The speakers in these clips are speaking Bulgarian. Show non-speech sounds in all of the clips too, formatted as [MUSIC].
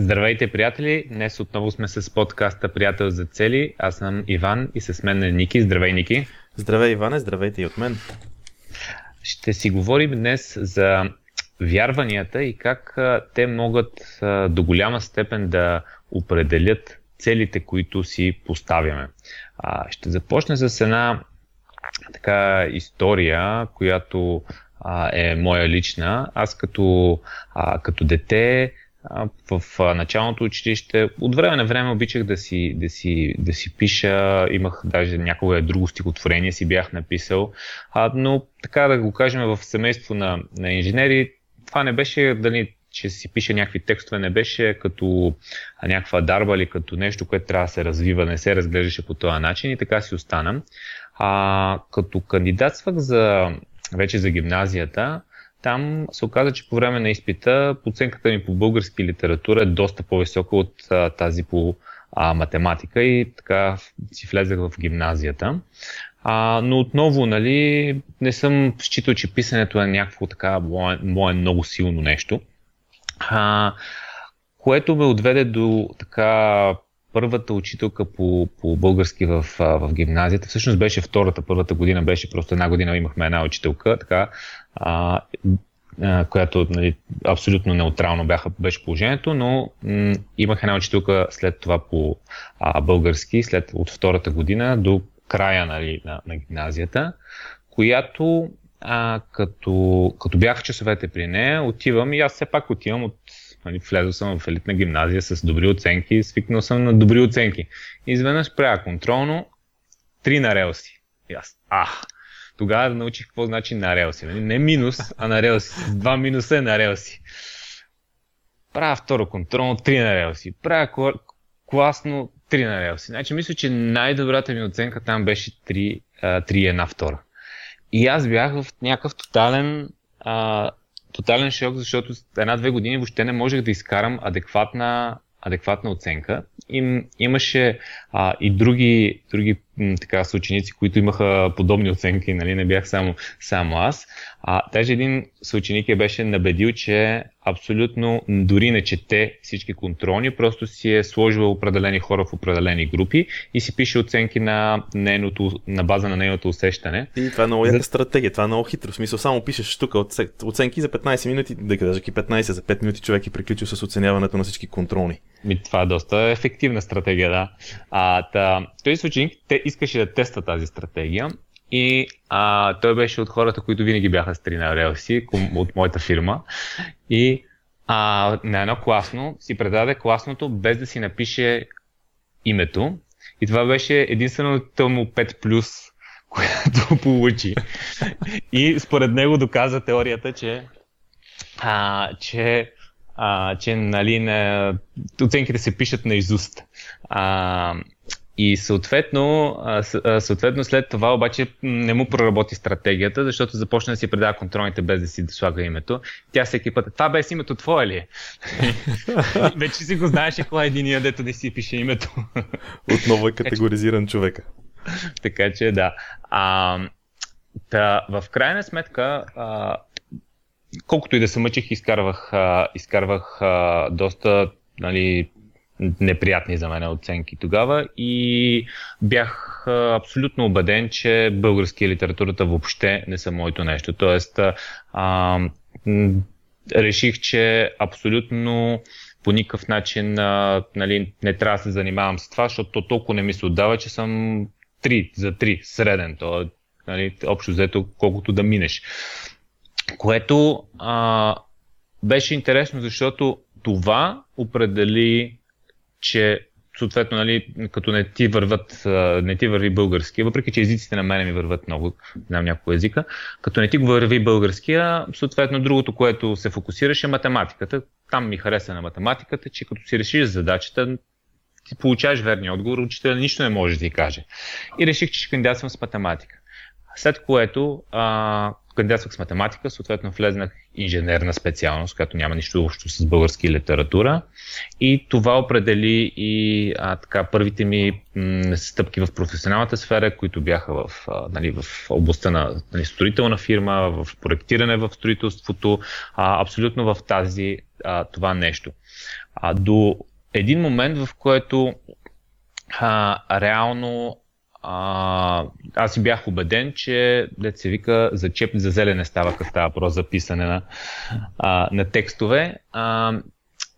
Здравейте, приятели! Днес отново сме с подкаста Приятел за цели. Аз съм Иван и с мен е Ники. Здравей, Ники! Здравей, Иване! Здравейте и от мен! Ще си говорим днес за вярванията и как те могат до голяма степен да определят целите, които си поставяме. Ще започна с една така история, която е моя лична. Аз като, като дете в началното училище от време на време обичах да си, да си, да си пиша, имах даже някога друго стихотворение си бях написал, а, но така да го кажем в семейство на, на инженери, това не беше дали че си пише някакви текстове, не беше като някаква дарба или като нещо, което трябва да се развива, не се разглеждаше по този начин и така си останам. А, като кандидатствах за, вече за гимназията, там се оказа, че по време на изпита оценката ми по български литература е доста по-висока от тази по а, математика и така си влезах в гимназията. А, но отново, нали, не съм считал, че писането е някакво така мое, мое много силно нещо. А, което ме отведе до така първата учителка по, по български в, в гимназията. Всъщност беше втората, първата година беше просто една година имахме една учителка, така, а, а, която нали, абсолютно неутрално бяха, беше положението, но м- имах една учителка след това по а, български, след от втората година до края нали, на, на гимназията, която а, като, като бяха часовете при нея, отивам и аз все пак отивам от Нали, влезъл съм в елитна гимназия с добри оценки, свикнал съм на добри оценки. Изведнъж правя контролно, три на релси. И аз, ах, тогава да научих какво значи на релси. Нали? Не минус, а на релси. Два минуса е на релси. Правя второ контролно, три на релси. Правя класно, три на релси. Значи мисля, че най-добрата ми оценка там беше 3, 3 една втора. И аз бях в някакъв тотален а, тотален шок, защото една-две години въобще не можех да изкарам адекватна, адекватна оценка. И, имаше а, и други, други така, съученици, които имаха подобни оценки, нали? не бях само, само аз. А, даже един съученик я беше набедил, че абсолютно дори не чете всички контролни, просто си е сложил определени хора в определени групи и си пише оценки на, нейното, на база на нейното усещане. И това е много яка за... стратегия, това е много хитро. В смисъл, само пишеш тук оценки за 15 минути, да кажа 15 за 5 минути човек е приключил с оценяването на всички контролни. Ми, това е доста ефективна стратегия, да. А, та, той съученик те искаше да тества тази стратегия и а, той беше от хората, които винаги бяха с на релси, от моята фирма. И а, на едно класно си предаде класното без да си напише името. И това беше единственото му 5+, [LAUGHS] което получи. И според него доказа теорията, че, а, че, а, че нали, не, оценките се пишат на изуст. А, и съответно, съответно след това обаче не му проработи стратегията, защото започна да си предава контролните без да си да слага името. Тя всеки път, това без името твое ли е? [LAUGHS] Вече си го знаеше кой е единия, дето да си пише името. [LAUGHS] Отново е категоризиран човека. така че да. А, та, в крайна сметка, а, колкото и да се мъчих, изкарвах, а, изкарвах а, доста нали, неприятни за мен оценки тогава и бях абсолютно убеден, че български литературата въобще не са моето нещо. Тоест, а, реших, че абсолютно по никакъв начин а, нали, не трябва да се занимавам с това, защото то толкова не ми се отдава, че съм 3 за 3 среден. То, нали, общо взето колкото да минеш. Което а, беше интересно, защото това определи че съответно, нали, като не ти върват, не ти върви български, въпреки че езиците на мене ми върват много, знам няколко езика, като не ти върви българския, съответно другото, което се фокусираше е математиката. Там ми хареса на математиката, че като си решиш задачата, ти получаваш верния отговор, учителя нищо не може да ти каже. И реших, че ще кандидатствам с математика. След което а, кандидатствах с математика, съответно влезнах инженерна специалност, която няма нищо общо с български литература. И това определи и а, така, първите ми м- стъпки в професионалната сфера, които бяха в, а, нали, в областта на нали, строителна фирма, в проектиране в строителството, а, абсолютно в тази, а, това нещо. А, до един момент, в който а, реално а, аз си бях убеден, че дет се вика за чеп за зелен става, като става просто за писане на, а, на текстове. А,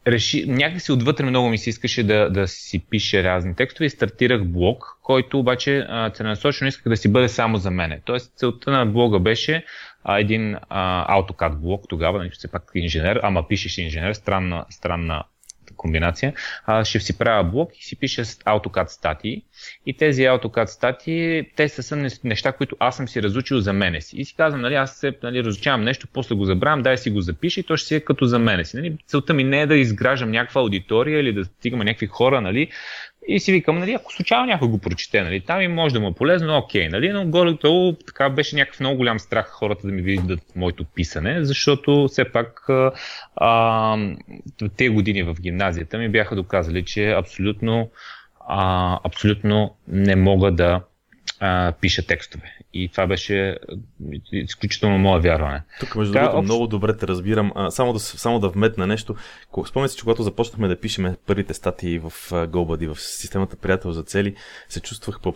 реши, някакси отвътре много ми се искаше да, да си пише разни текстове и стартирах блог, който обаче целенасочено исках да си бъде само за мене. Тоест целта на блога беше а, един а, AutoCAD блог тогава, нали, все пак инженер, ама пишеш инженер, странна, странна комбинация, а, ще си правя блог и си пиша AutoCAD статии. И тези AutoCAD статии, те са неща, които аз съм си разучил за мене си. И си казвам, нали, аз се нали, разучавам нещо, после го забравям, дай си го запиша и то ще си е като за мене си. Нали. Целта ми не е да изграждам някаква аудитория или да стигам някакви хора, нали, и си викам, нали, ако случайно някой го прочете, нали, там и може да му е полезно, окей, нали, но горе-долу така беше някакъв много голям страх хората да ми видят моето писане, защото все пак а, те години в гимназията ми бяха доказали, че абсолютно, а, абсолютно не мога да а, пиша текстове. И това беше изключително мое вярване. Тук, между другото, общ... много добре те разбирам. А, само, да, само да вметна нещо. Спомня си, че когато започнахме да пишеме първите статии в GoBuddy, в системата Приятел за цели, се чувствах по,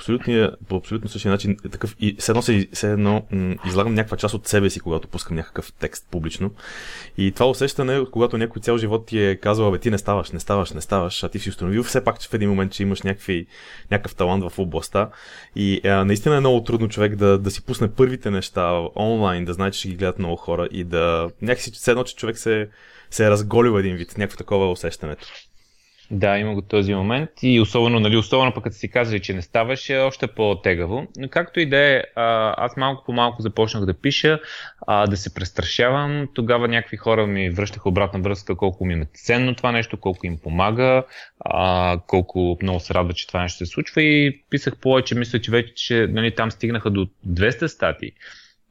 по абсолютно същия начин. Такъв, и все едно, се, все едно излагам някаква част от себе си, когато пускам някакъв текст публично. И това усещане, когато някой цял живот ти е казал, бе, ти не ставаш, не ставаш, не ставаш, а ти си установил все пак, че в един момент, че имаш някакви, някакъв талант в областта. И а, наистина е много трудно човек да, да си пусне първите неща онлайн, да знае, че ще ги гледат много хора и да някакси все едно, че човек се, се е разголил един вид, някакво такова усещането. Да, има го този момент и особено, нали, особено пък като си казали, че не ставаше, е още по-тегаво. Но както и да е, аз малко по малко започнах да пиша, да се престрашавам. Тогава някакви хора ми връщаха обратна връзка колко ми е ценно това нещо, колко им помага, колко много се радва, че това нещо се случва и писах повече. Мисля, че вече нали, там стигнаха до 200 статии.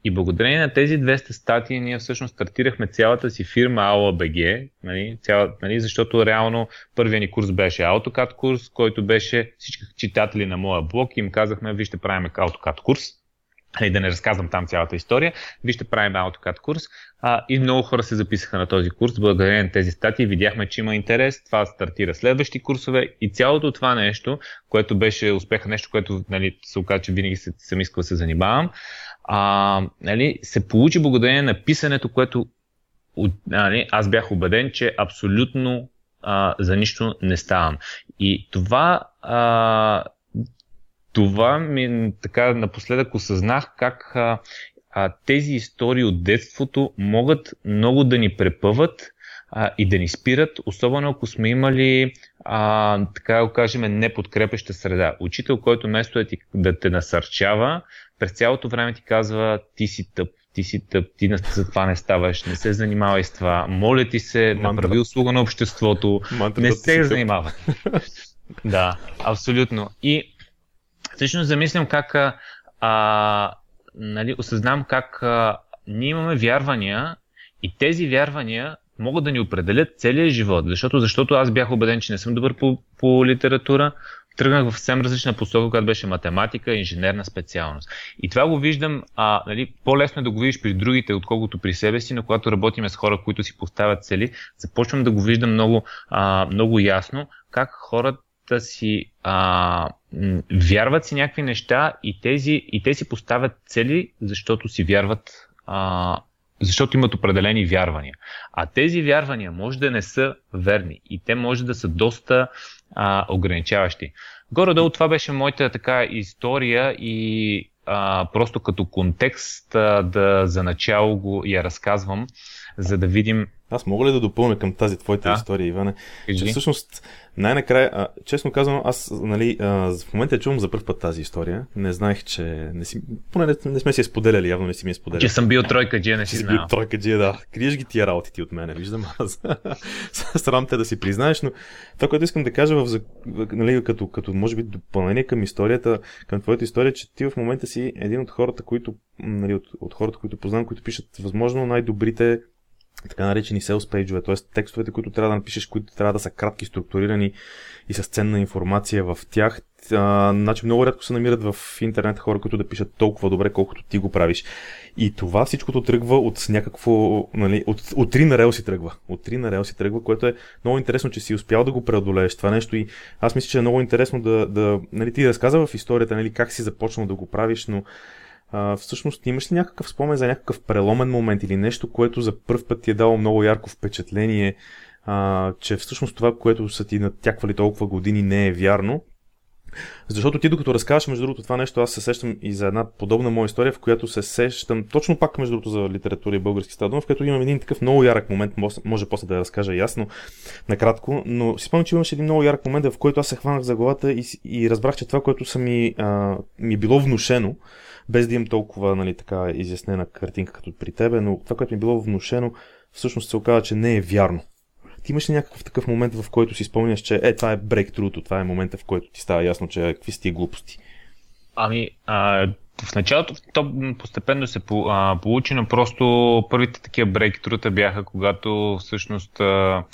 И благодарение на тези 200 статии ние всъщност стартирахме цялата си фирма AOBG, нали, цяла, нали, защото реално първият ни курс беше AutoCAD курс, който беше всички читатели на моя блог и им казахме, вижте правим AutoCAD курс. И нали, да не разказвам там цялата история, вижте правим AutoCAD курс. А, и много хора се записаха на този курс. Благодарение на тези статии видяхме, че има интерес. Това стартира следващи курсове и цялото това нещо, което беше успеха, нещо, което нали, се оказа, че винаги съм искал да се занимавам, а, нали, се получи благодарение на писането, което нали, аз бях убеден, че абсолютно а, за нищо не ставам. И това, а, това ми така напоследък осъзнах как а, а, тези истории от детството могат много да ни препъват а, и да ни спират, особено ако сме имали, а, така го кажем, неподкрепеща среда. Учител, който вместо да, ти, да те насърчава, през цялото време ти казва ти си тъп, ти си тъп, ти за това не ставаш, не се занимавай с това, моля ти се, Мантра. направи услуга на обществото, Мантра не се занимава. [LAUGHS] да, абсолютно. И всъщност замислям как а, нали, осъзнам как а, ние имаме вярвания и тези вярвания могат да ни определят целият живот. Защото, защото аз бях убеден, че не съм добър по, по литература, тръгнах в съвсем различна посока, която беше математика, инженерна специалност. И това го виждам, а, нали, по-лесно е да го видиш при другите, отколкото при себе си, но когато работим с хора, които си поставят цели, започвам да го виждам много, а, много ясно, как хората си а, вярват си някакви неща и тези, и те си поставят цели, защото си вярват а, защото имат определени вярвания. А тези вярвания може да не са верни и те може да са доста а, ограничаващи. Горе-долу това беше моята така история и а, просто като контекст а, да за начало го я разказвам, за да видим аз мога ли да допълня към тази твоята да. история, Иване? Кажи. Че всъщност, най-накрая, а, честно казвам, аз нали, а, в момента чувам за първ път тази история. Не знаех, че не си, поне не, не сме си я споделяли, явно не си ми я споделяли. Че съм бил тройка джия, не си знал. бил тройка джия, да. Криеш ги тия работи ти от мене, виждам аз. [LAUGHS] Срам те да си признаеш, но това, което искам да кажа, в, нали, като, като може би допълнение към историята, към твоята история, че ти в момента си един от хората, които, нали, от, от хората, които познавам, които пишат възможно най-добрите така наречени sales page, т.е. текстовете, които трябва да напишеш, които трябва да са кратки, структурирани и с ценна информация в тях. А, значи много рядко се намират в интернет хора, които да пишат толкова добре, колкото ти го правиш. И това всичкото тръгва от някакво, нали, от, от три на релси тръгва. От три на релси тръгва, което е много интересно, че си успял да го преодолееш това нещо и аз мисля, че е много интересно да, да нали, ти разказа в историята, нали, как си започнал да го правиш, но всъщност имаш ли някакъв спомен за някакъв преломен момент или нещо, което за първ път ти е дало много ярко впечатление, а, че всъщност това, което са ти натяквали толкова години не е вярно? Защото ти докато разказваш, между другото, това нещо, аз се сещам и за една подобна моя история, в която се сещам точно пак, между другото, за литература и български стадон, в която имам един такъв много ярък момент, може, после да я разкажа ясно, накратко, но си спомням, че имаше един много ярък момент, в който аз се хванах за главата и, и разбрах, че това, което са ми, а, ми било внушено, без да имам толкова нали, така изяснена картинка като при тебе, но това, което ми е било внушено, всъщност се оказа, че не е вярно. Ти имаш ли някакъв такъв момент, в който си спомняш, че е, това е брейктруто, това е момента, в който ти става ясно, че какви са тия глупости? Ами, а, в началото то постепенно се получи, но просто първите такива брейктрута бяха, когато всъщност а,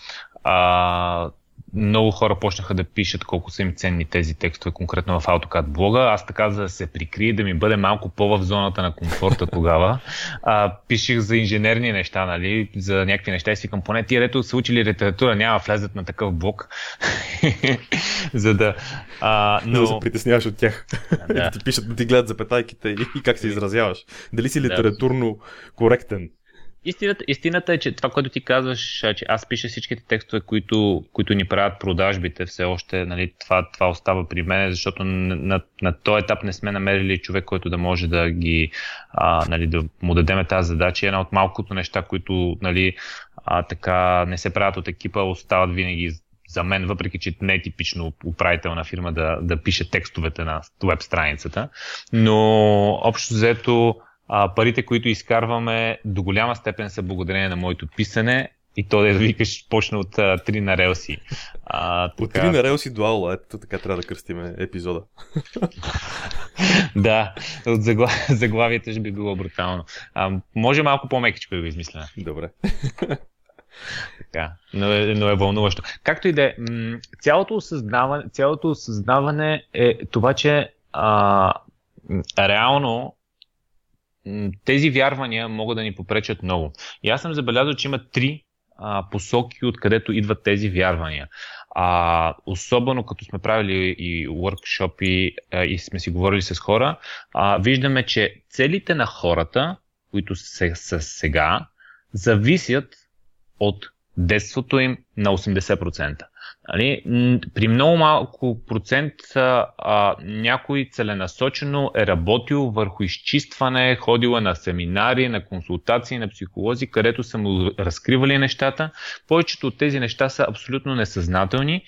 а, много хора почнаха да пишат колко са им ценни тези текстове, конкретно в AutoCAD блога. Аз така, за да се прикрие, да ми бъде малко по-в зоната на комфорта [LAUGHS] тогава, а, пишех за инженерни неща, нали, за някакви неща и си към поне тия, дето са учили литература, няма влезат на такъв блог. [LAUGHS] за да... А, но... да се притесняваш от тях. Да. [LAUGHS] ти пишат, да ти гледат запетайките и как се изразяваш. Дали си литературно коректен? Истината, истината е, че това, което ти казваш, че аз пиша всичките текстове, които, които ни правят продажбите, все още нали, това, това остава при мен, защото на, на, на този етап не сме намерили човек, който да може да ги, а, нали, да му дадем тази задача. Една от малкото неща, които нали, а, така не се правят от екипа, остават винаги за мен, въпреки че не е типично управител фирма да, да пише текстовете на веб страницата. Но общо взето а, парите, които изкарваме, до голяма степен са благодарение на моето писане и то да викаш почна от а, 3 на релси. А, така... От 3 на релси до аула, ето така трябва да кръстиме епизода. [LAUGHS] да, от загла... заглавието ще би било брутално. А, може малко по-мекичко да го измисляме. Добре. [LAUGHS] така, но е, но е вълнуващо. Както и да е, цялото осъзнаване, цялото осъзнаване е това, че а, реално тези вярвания могат да ни попречат много. И аз съм забелязал, че има три а, посоки, откъдето идват тези вярвания. А, особено като сме правили и workshop а, и сме си говорили с хора, а, виждаме, че целите на хората, които са, са сега, зависят от детството им на 80%. Нали, при много малко процент а, някой целенасочено е работил върху изчистване, ходил е на семинари, на консултации, на психолози, където са му разкривали нещата. Повечето от тези неща са абсолютно несъзнателни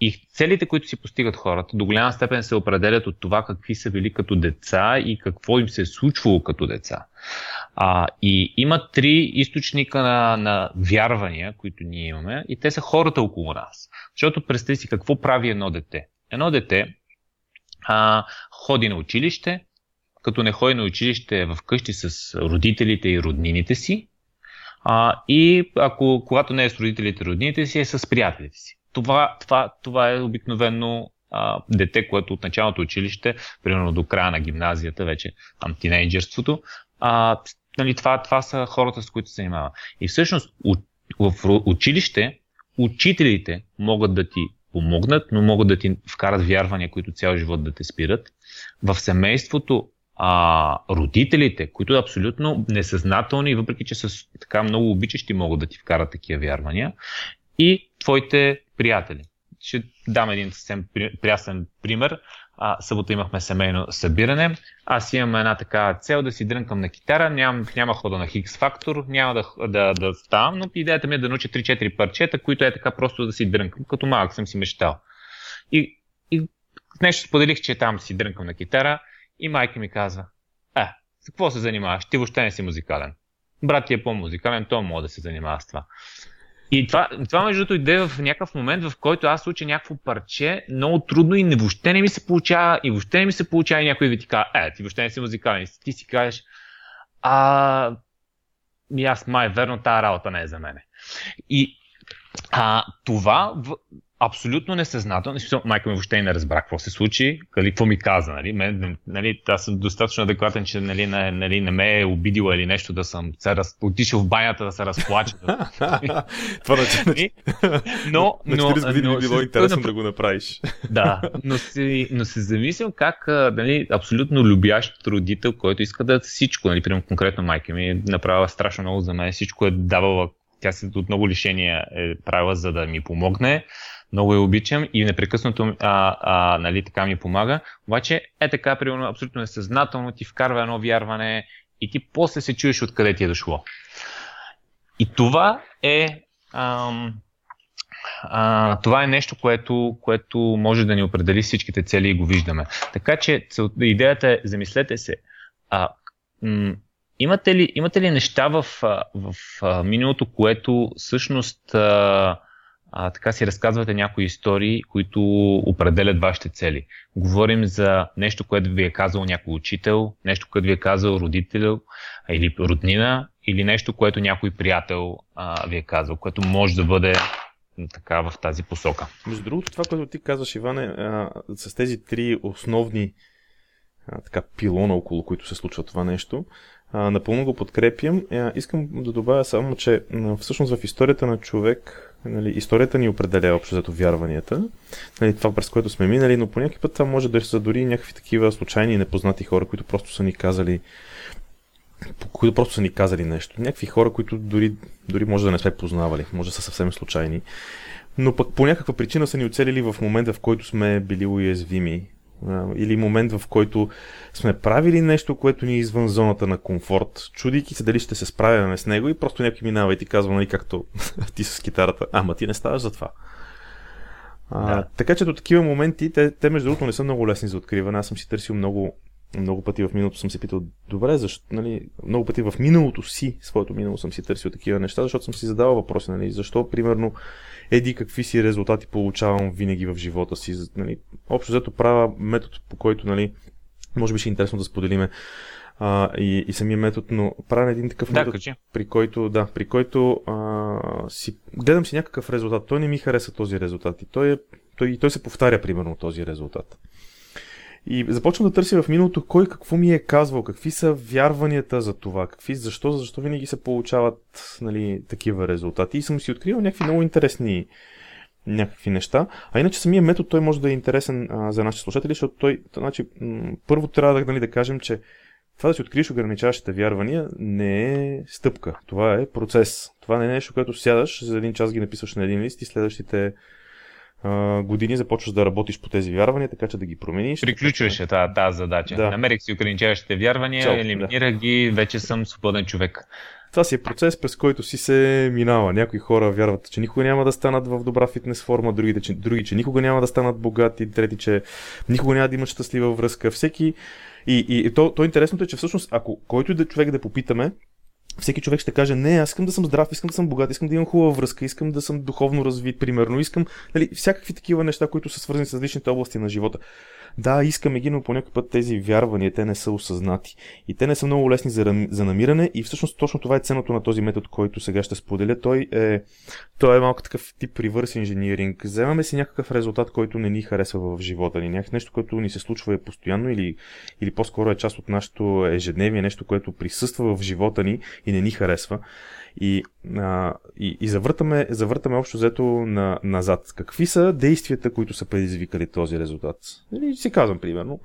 и целите, които си постигат хората, до голяма степен се определят от това какви са били като деца и какво им се е случвало като деца. А, и има три източника на, на вярвания, които ние имаме, и те са хората около нас. Защото представи си какво прави едно дете. Едно дете а, ходи на училище, като не ходи на училище е вкъщи с родителите и роднините си, а, и ако, когато не е с родителите и роднините си, е с приятелите си. Това, това, това е обикновено а, дете, което от началото училище, примерно до края на гимназията, вече там тинейджерството, а, нали, това, това са хората, с които се занимава. И всъщност в училище учителите могат да ти помогнат, но могат да ти вкарат вярвания, които цял живот да те спират. В семейството а, родителите, които абсолютно несъзнателни, въпреки че са така много обичащи, могат да ти вкарат такива вярвания. И твоите приятели. Ще дам един съвсем прясен пример. А, събота имахме семейно събиране. Аз имам една така цел да си дрънкам на китара. Ням, няма хода на Хикс фактор, няма да, да, да ставам, но идеята ми е да науча 3-4 парчета, които е така просто да си дрънкам. Като малък съм си мечтал. И, и нещо споделих, че там си дрънкам на китара и майка ми казва, е, с какво се занимаваш? Ти въобще не си музикален. Брат ти е по-музикален, то може да се занимава с това. И това, това между другото иде в някакъв момент, в който аз уча някакво парче, много трудно и не, въобще не ми се получава, и въобще не ми се получава и някой ви ти казва, е, ти въобще не си музикален. Ти си кажеш, а, и аз май верно, тази работа не е за мене. И а, това в, абсолютно несъзнателно. Майка ми въобще не разбра какво се случи, нали, какво ми каза. Нали, мен, нали, аз съм достатъчно адекватен, че нали, не, нали, не ме е обидила или нещо да съм се раз... отишъл в банята да се разплача. [LAUGHS] Това значи, но, но, на 40 години би било интересно да го направиш. да, но се, но се замислям как нали, абсолютно любящ родител, който иска да всичко, нали, примерно конкретно майка ми е направила страшно много за мен, всичко е давала тя се от много лишения е правила, за да ми помогне много я обичам и непрекъснато а, а, нали, така ми помага. Обаче е така, примерно, абсолютно несъзнателно ти вкарва едно вярване и ти после се чуеш откъде ти е дошло. И това е ам, а, това е нещо, което, което може да ни определи всичките цели и го виждаме. Така че идеята е, замислете се, а, м- имате, ли, имате ли неща в, в, в миналото, което всъщност а, а, така си разказвате някои истории, които определят вашите цели. Говорим за нещо, което ви е казал някой учител, нещо, което ви е казал родител или роднина, или нещо, което някой приятел а, ви е казал, което може да бъде така в тази посока. Между другото, това, което ти казваш, Иване, а, с тези три основни а, така, пилона, около които се случва това нещо, а, напълно го подкрепям. А, искам да добавя само, че а, всъщност в историята на човек Нали, историята ни определя общо зато вярванията, нали, това през което сме минали, но по някакъв път това може да са дори някакви такива случайни непознати хора, които просто са ни казали които просто са ни казали нещо. Някакви хора, които дори, дори може да не сме познавали, може да са съвсем случайни, но пък по някаква причина са ни оцелили в момента, в който сме били уязвими или момент, в който сме правили нещо, което ни е извън зоната на комфорт, чудейки се дали ще се справяме с него и просто някой минава и ти казва, нали, както [LAUGHS] ти с китарата, ама ти не ставаш за това. А, да. Така че до такива моменти, те, те между другото не са много лесни за откриване. Аз съм си търсил много, много пъти в миналото съм се питал, добре, защо, нали, много пъти в миналото си, своето минало съм си търсил такива неща, защото съм си задавал въпроси, нали, защо, примерно, еди какви си резултати получавам винаги в живота си. Нали, общо взето правя метод, по който, нали, може би ще е интересно да споделиме а, и, и самия метод, но правя един такъв да, метод, кажи. при който, да, при който а, си, гледам си някакъв резултат. Той не ми хареса този резултат и той, е, той, той се повтаря примерно този резултат. И започвам да търся в миналото кой какво ми е казвал, какви са вярванията за това, какви, защо, защо винаги се получават нали, такива резултати. И съм си открил някакви много интересни някакви неща. А иначе самия метод той може да е интересен а, за нашите слушатели, защото той, значи, първо трябва да, нали, да кажем, че това да си откриеш ограничаващите вярвания не е стъпка. Това е процес. Това не е нещо, което сядаш, за един час ги написваш на един лист и следващите години започваш да работиш по тези вярвания, така че да ги промениш. Приключваше тази, тази задача. Да. Намерих си ограничаващите вярвания, Чал, елиминирах да. ги, вече съм свободен човек. Това си е процес, през който си се минава. Някои хора вярват, че никога няма да станат в добра фитнес форма, другите, че, други, че никога няма да станат богати, трети, че никога няма да имат щастлива връзка. Всеки. И, и, и то, то интересното е, че всъщност, ако който да човек да попитаме, всеки човек ще каже, не, аз искам да съм здрав, искам да съм богат, искам да имам хубава връзка, искам да съм духовно развит, примерно, искам, нали, всякакви такива неща, които са свързани с различните области на живота. Да, искаме ги, но по път тези вярвания, те не са осъзнати. И те не са много лесни за, за намиране и всъщност точно това е ценното на този метод, който сега ще споделя. Той е, той е малко такъв тип ревърс инженеринг. Вземаме си някакъв резултат, който не ни харесва в живота ни. Някакво нещо, което ни се случва е постоянно или, или по-скоро е част от нашето ежедневие, нещо, което присъства в живота ни и не ни харесва. И, а, и, и завъртаме, завъртаме общо взето на, назад. Какви са действията, които са предизвикали този резултат? Или си казвам, примерно,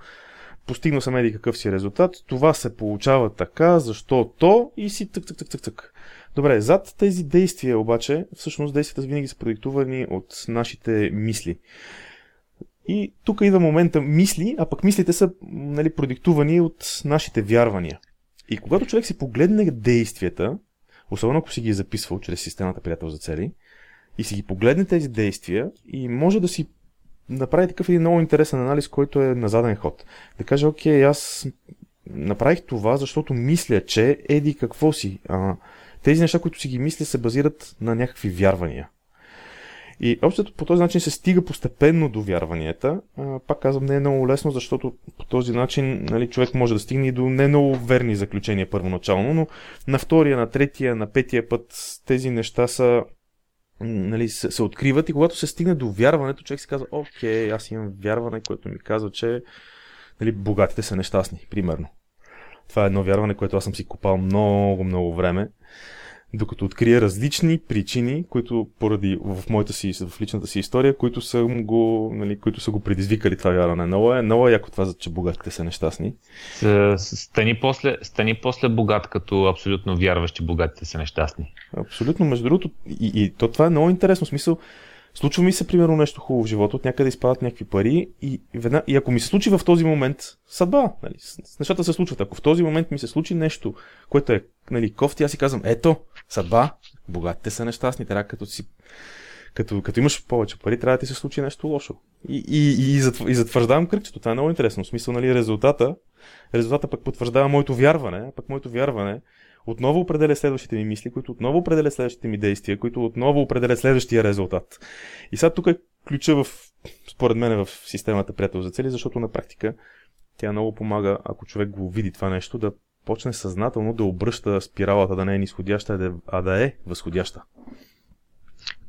постигнал съм еди какъв си резултат, това се получава така, защото и си тък, тък, тък, тък, тък. Добре, зад тези действия обаче, всъщност действията винаги са продиктувани от нашите мисли. И тук идва момента мисли, а пък мислите са нали, продиктувани от нашите вярвания. И когато човек си погледне действията, особено ако си ги е записвал чрез системата приятел за цели, и си ги погледне тези действия и може да си направи такъв един много интересен анализ, който е на заден ход. Да каже, окей, аз направих това, защото мисля, че еди какво си. А, тези неща, които си ги мисля, се базират на някакви вярвания. И общото по този начин се стига постепенно до вярванията. А, пак казвам, не е много лесно, защото по този начин нали, човек може да стигне и до не много верни заключения първоначално, но на втория, на третия, на петия път тези неща са нали, се, се откриват и когато се стигне до вярването, човек си казва, окей, аз имам вярване, което ми казва, че нали, богатите са нещастни, примерно. Това е едно вярване, което аз съм си копал много, много време докато открия различни причини, които поради в моята си, в личната си история, които са го, нали, които са го предизвикали това вярване. Много е, много е яко това, че богатите са нещастни. Стани после, стани после богат, като абсолютно вярваш, че богатите са нещастни. Абсолютно, между другото, и, и то това е много интересно. Смисъл, Случва ми се, примерно, нещо хубаво в живота, от някъде изпадат някакви пари и, ведна... и ако ми се случи в този момент съдба, нали, нещата се случват. Ако в този момент ми се случи нещо, което е нали, кофти, аз си казвам, ето, съдба, богатите са нещастни, трябва като си като, като имаш повече пари, трябва да ти се случи нещо лошо. И, и, и, и затвърждавам кръгчето. Това е много интересно. В смисъл, нали, резултата, резултата пък потвърждава моето вярване, пък моето вярване отново определя следващите ми мисли, които отново определят следващите ми действия, които отново определят следващия резултат. И сега тук е ключа в, според мен, в системата приятел за цели, защото на практика тя много помага, ако човек го види това нещо, да почне съзнателно да обръща спиралата да не е нисходяща, а да е възходяща.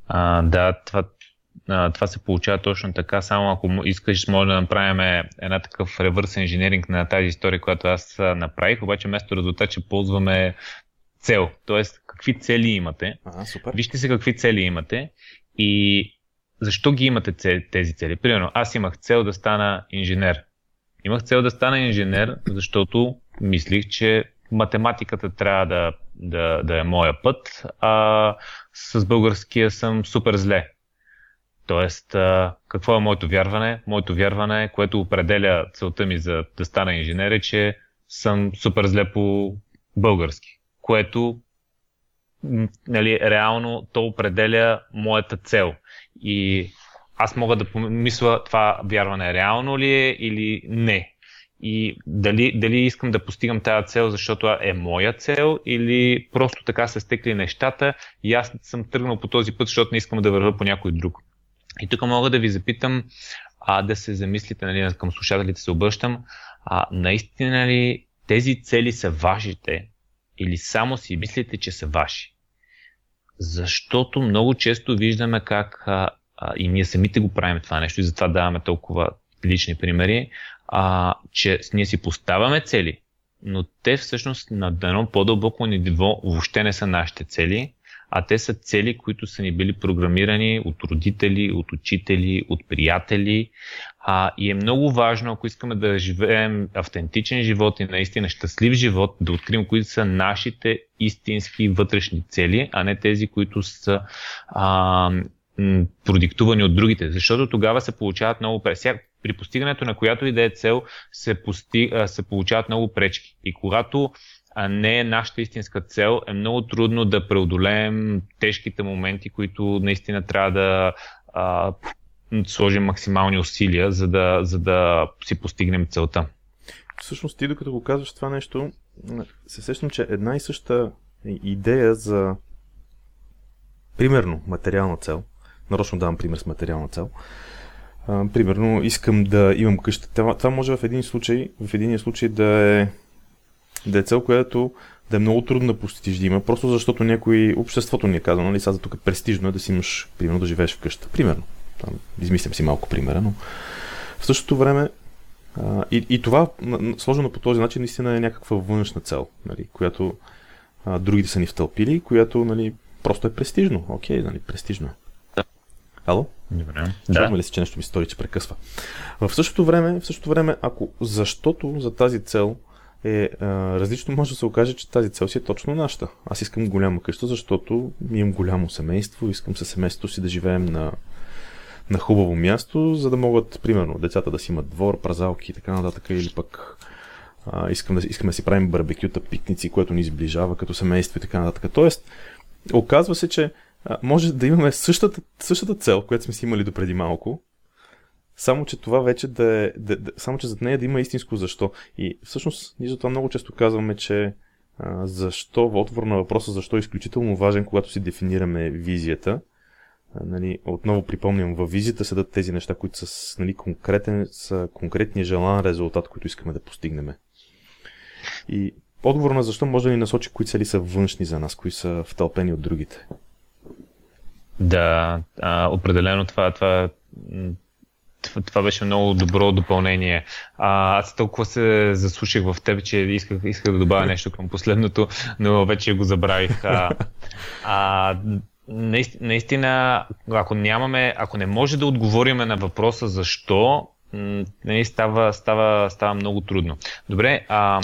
А, да, това, а, това се получава точно така, само ако искаш, може да направим една такъв ревърс инженеринг на тази история, която аз направих, обаче вместо резултат, че ползваме цел, т.е. какви цели имате. А, супер. Вижте се какви цели имате и защо ги имате тези цели. Примерно, аз имах цел да стана инженер. Имах цел да стана инженер, защото мислих, че математиката трябва да, да, да е моя път, а с българския съм супер зле. Тоест, какво е моето вярване? Моето вярване, което определя целта ми за да стана инженер е, че съм супер зле по български, което нали, реално то определя моята цел. И аз мога да помисля това вярване реално ли е или не и дали, дали искам да постигам тази цел, защото е моя цел или просто така са стекли нещата и аз съм тръгнал по този път, защото не искам да вървя по някой друг. И тук мога да ви запитам, а, да се замислите, нали, към слушателите се обръщам, а, наистина ли тези цели са вашите или само си мислите, че са ваши? Защото много често виждаме как а, а, и ние самите го правим това нещо и затова даваме толкова лични примери, а, че ние си поставяме цели, но те всъщност на едно по-дълбоко ниво въобще не са нашите цели, а те са цели, които са ни били програмирани от родители, от учители, от приятели. А, и е много важно, ако искаме да живеем автентичен живот и наистина щастлив живот, да открием кои са нашите истински вътрешни цели, а не тези, които са а, продиктувани от другите. Защото тогава се получават много при постигането на която и да е цел се, пости, се получават много пречки. И когато не е нашата истинска цел, е много трудно да преодолеем тежките моменти, които наистина трябва да а, сложим максимални усилия, за да, за да си постигнем целта. Всъщност ти докато го казваш това нещо, се сещам, че една и съща идея за примерно материална цел, нарочно давам пример с материална цел, примерно, искам да имам къща. Това, това може в един случай, в един случай да е, да е цел, която да е много трудно да постигнеш да има, просто защото някой обществото ни е казано, нали, сега тук е престижно е да си имаш, примерно, да живееш в къща. Примерно. Там, измислям си малко примера, но в същото време а, и, и това, сложено по този начин, наистина е някаква външна цел, нали, която а, другите са ни втълпили, която нали, просто е престижно. Окей, нали, престижно е. Ало? Добре. Чуваме да. ли си, че нещо ми стори, че прекъсва? В същото време, в същото време ако защото за тази цел е а, различно, може да се окаже, че тази цел си е точно нашата. Аз искам голяма къща, защото имам голямо семейство, искам със семейството си да живеем на, на хубаво място, за да могат, примерно, децата да си имат двор, празалки и така нататък, или пък а, искам да, искаме да си правим барбекюта, пикници, което ни сближава като семейство и така нататък. Тоест, оказва се, че може да имаме същата, същата цел, която сме си имали допреди малко, само, че това вече да е. Да, да, само, че зад нея да има истинско защо. И всъщност, ние за това много често казваме, че а, защо, в отговор на въпроса защо е изключително важен, когато си дефинираме визията, нали, отново припомням, във визията седат тези неща, които са, нали, конкретен, са конкретния желан резултат, който искаме да постигнем. И отговор на защо може да ни насочи кои цели са външни за нас, кои са втълпени от другите. Да, а, определено това, това това беше много добро допълнение. А, аз толкова се заслушах в теб, че исках, исках да добавя нещо към последното, но вече го забравих. А, а, наистина, ако нямаме, ако не може да отговориме на въпроса защо, нали, става, става, става много трудно. Добре, а,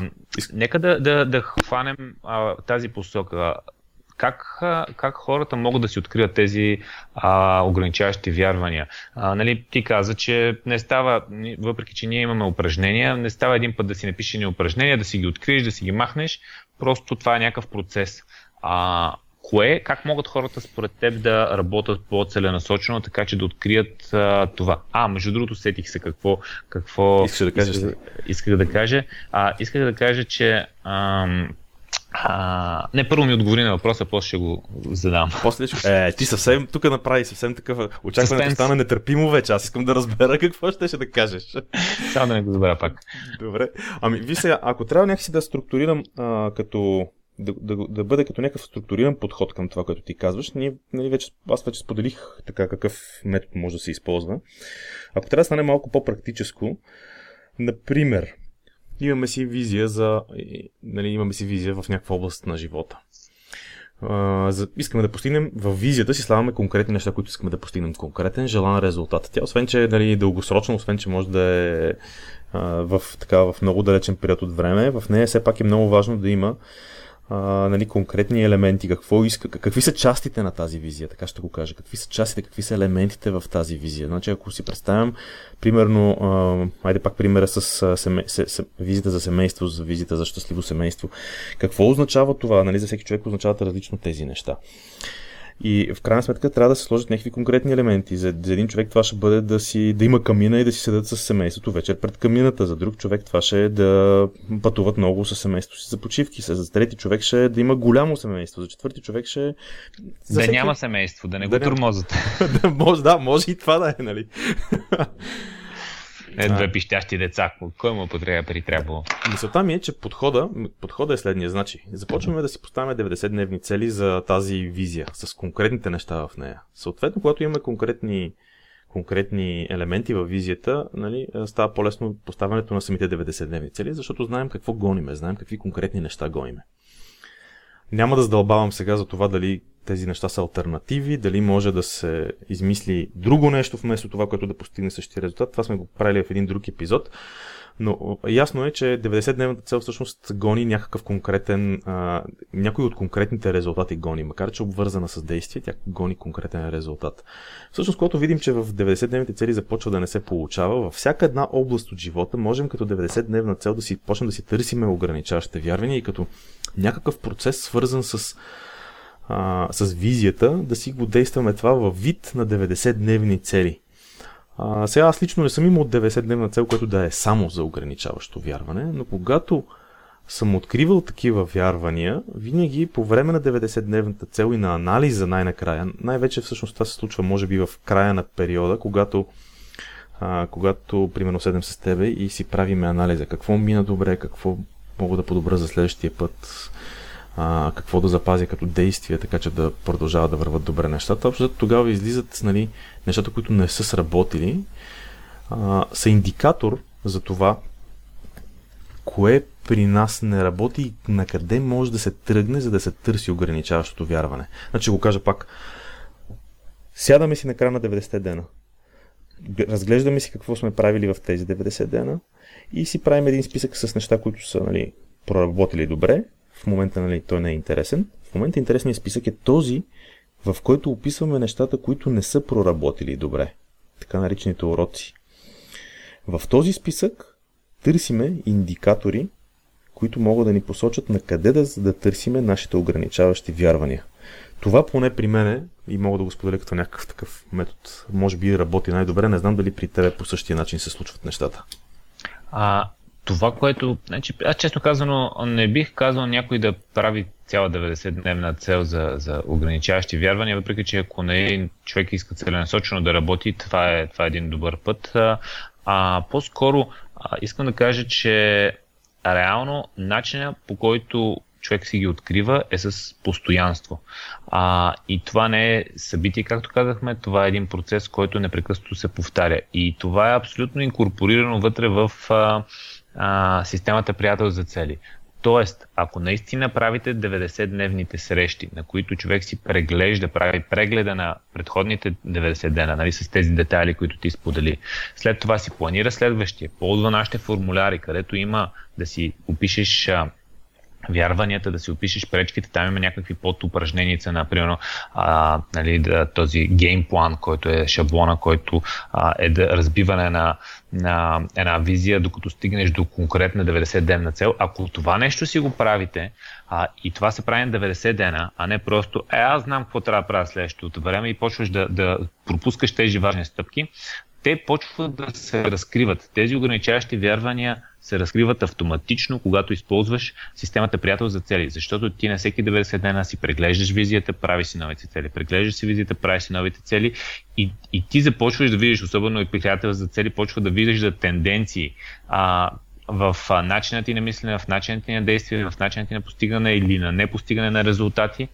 нека да, да, да хванем а, тази посока как, как хората могат да си открият тези а, ограничаващи вярвания? А, нали, ти каза, че не става, въпреки че ние имаме упражнения, не става един път да си напишеш ни упражнения, да си ги откриеш, да си ги махнеш. Просто това е някакъв процес. А, кое, как могат хората според теб да работят по-целенасочено, така че да открият а, това? А, между другото, сетих се какво, какво искаш да. Исках, исках да кажа. А, исках да кажа, че ам, а, не, първо ми отговори на въпроса, после ще го задам. После ще... Е, ти съвсем, тук направи съвсем такъв, очакването стана нетърпимо вече, аз искам да разбера какво ще, ще да кажеш. Само да не го забравя пак. Добре, ами ви сега, ако трябва някакси да структурирам а, като да, да, да бъде като някакъв структуриран подход към това, което ти казваш. Ние, нали, вече, аз вече споделих така какъв метод може да се използва. Ако трябва да стане малко по-практическо, например, имаме си визия за, нали, имаме си визия в някаква област на живота. За, искаме да постигнем, в визията си слагаме конкретни неща, които искаме да постигнем конкретен желан резултат. Тя, освен че е нали, дългосрочно, освен че може да е uh, в, така, в много далечен период от време, в нея все пак е много важно да има а, нали, конкретни елементи, какво иска, какви са частите на тази визия, така ще го кажа, какви са частите, какви са елементите в тази визия. Значи, ако си представям, примерно, а, айде пак примера с семе, се, се, визията за семейство, за визията за щастливо семейство. Какво означава това? Нали, за всеки човек означават различно тези неща. И в крайна сметка трябва да се сложат някакви конкретни елементи. За, за един човек това ще бъде да, си, да има камина и да си седат с семейството вечер пред камината. За друг човек това ще е да пътуват много с семейството си за почивки. За трети човек ще е да има голямо семейство. За четвърти човек ще е... Да всеки... няма семейство, да не го да турмозат. [LAUGHS] да, може, да, може и това да е, нали? Не две пищящи деца. Кой му потреба при трябвало? Мисълта ми е, че подхода, подхода е следния. Значи, започваме да си поставяме 90-дневни цели за тази визия, с конкретните неща в нея. Съответно, когато имаме конкретни, конкретни елементи във визията, нали, става по-лесно поставянето на самите 90-дневни цели, защото знаем какво гониме, знаем какви конкретни неща гониме. Няма да задълбавам сега за това дали тези неща са альтернативи, дали може да се измисли друго нещо вместо това, което да постигне същия резултат. Това сме го правили в един друг епизод. Но ясно е, че 90-дневната цел всъщност гони някакъв конкретен, а, някой от конкретните резултати гони, макар че е обвързана с действие, тя гони конкретен резултат. Всъщност, когато видим, че в 90-дневните цели започва да не се получава, във всяка една област от живота можем като 90-дневна цел да си почнем да си търсиме ограничаващите вярвания и като някакъв процес свързан с а, с визията да си го действаме това във вид на 90-дневни цели. А, сега аз лично не съм имал 90-дневна цел, която да е само за ограничаващо вярване, но когато съм откривал такива вярвания, винаги по време на 90-дневната цел и на анализа най-накрая, най-вече всъщност това се случва може би в края на периода, когато а, когато примерно седем с тебе и си правиме анализа, какво мина добре, какво мога да подобра за следващия път, а, какво да запазя като действие, така че да продължават да върват добре нещата. Общо тогава излизат нали, нещата, които не са сработили, а, са индикатор за това, кое при нас не работи и на къде може да се тръгне, за да се търси ограничаващото вярване. Значи го кажа пак. Сядаме си на края на 90 дена. Разглеждаме си какво сме правили в тези 90 дена и си правим един списък с неща, които са нали, проработили добре в момента нали, той не е интересен. В момента интересният списък е този, в който описваме нещата, които не са проработили добре. Така наречените уроци. В този списък търсиме индикатори, които могат да ни посочат на къде да, да търсиме нашите ограничаващи вярвания. Това поне при мене, и мога да го споделя като някакъв такъв метод, може би работи най-добре, не знам дали при тебе по същия начин се случват нещата. А, това, което... Значи, аз честно казано не бих казал някой да прави цяла 90-дневна цел за, за ограничаващи вярвания, въпреки че ако не човек иска целенасочено да работи, това е, това е един добър път. А, а по-скоро а, искам да кажа, че реално начина по който човек си ги открива е с постоянство. А, и това не е събитие, както казахме, това е един процес, който непрекъснато се повтаря. И това е абсолютно инкорпорирано вътре в а, а, системата приятел за цели. Тоест, ако наистина правите 90-дневните срещи, на които човек си преглежда, прави прегледа на предходните 90 дена, нали, с тези детайли, които ти сподели, след това си планира следващия, ползва нашите формуляри, където има да си опишеш а, вярванията, да си опишеш пречките. Там има някакви подупражнения, например, а, нали, да, този геймплан, който е шаблона, който а, е да разбиване на, на една визия, докато стигнеш до конкретна 90-денна цел. Ако това нещо си го правите, а, и това се прави на 90 дена, а не просто, е, аз знам какво трябва да правя следващото време и почваш да, да пропускаш тези важни стъпки, те почват да се разкриват. Тези ограничаващи вярвания се разкриват автоматично, когато използваш системата приятел за цели. Защото ти на всеки 90 дена си преглеждаш визията, прави си новите цели. Преглеждаш си визията, прави си новите цели и, и ти започваш да видиш, особено и приятел за цели, почва да видиш да тенденции. А, в начинът ти на мислене, в начинът ти на действие, в начинът ти на постигане или на непостигане на резултати.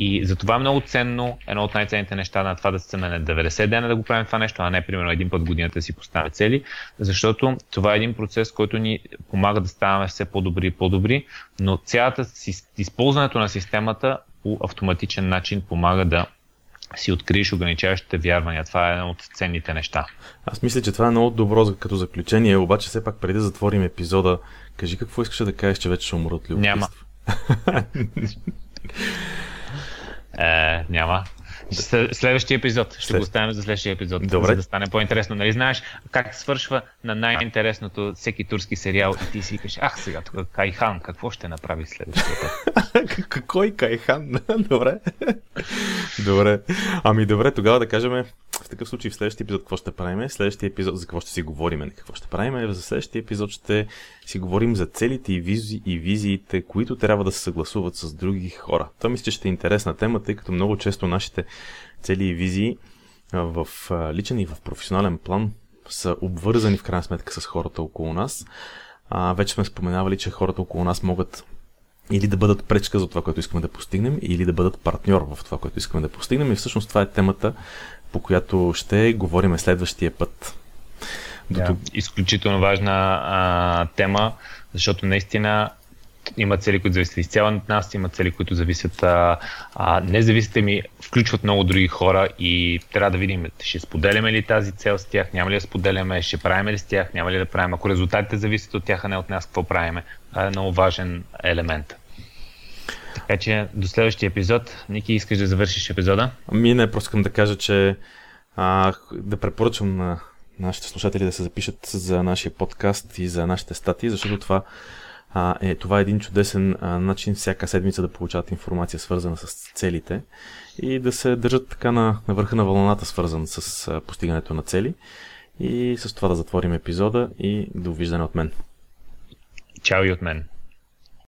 И затова е много ценно, едно от най-ценните неща на това да се на 90 дена да го правим това нещо, а не примерно един път годината да си поставяме цели, защото това е един процес, който ни помага да ставаме все по-добри и по-добри, но цялата използването на системата по автоматичен начин помага да си откриеш ограничаващите вярвания. Това е едно от ценните неща. Аз мисля, че това е много добро като заключение, обаче все пак преди да затворим епизода, кажи какво искаш да кажеш, че вече ще умрат ли? Няма. [LAUGHS] е, няма. Следващия епизод. Ще След... го оставим за следващия епизод. Добре. За да стане по-интересно. Нали знаеш как свършва на най-интересното всеки турски сериал и ти си викаш, ах сега тук Кайхан, какво ще направи следващия път? [LAUGHS] Кой Кайхан? [LAUGHS] добре. добре. Ами добре, тогава да кажем в такъв случай в следващия епизод какво ще правим? Следващия епизод за какво ще си говорим? Не какво ще правим? За следващия епизод ще си говорим за целите и, визи, и визиите, които трябва да се съгласуват с други хора. Това мисля, че ще е интересна тема, тъй като много често нашите цели визии в личен и в професионален план са обвързани в крайна сметка с хората около нас. А, вече сме споменавали, че хората около нас могат или да бъдат пречка за това, което искаме да постигнем, или да бъдат партньор в това, което искаме да постигнем. И всъщност това е темата, по която ще говорим следващия път. Да, изключително важна а, тема, защото наистина има цели, които зависят изцяло от нас, има цели, които зависят, а, а, не зависят ми, включват много други хора и трябва да видим, ще споделяме ли тази цел с тях, няма ли да споделяме, ще правим ли с тях, няма ли да правим. Ако резултатите зависят от тях, а не от нас, какво правиме, това е много важен елемент. Така че до следващия епизод. Ники, искаш да завършиш епизода? Ами не, просто искам да кажа, че а, да препоръчвам на нашите слушатели да се запишат за нашия подкаст и за нашите статии, защото това, а, е, това е един чудесен а, начин всяка седмица да получават информация свързана с целите и да се държат така на, на върха на вълната, свързан с а, постигането на цели. И с това да затворим епизода и довиждане от мен. Чао и от мен.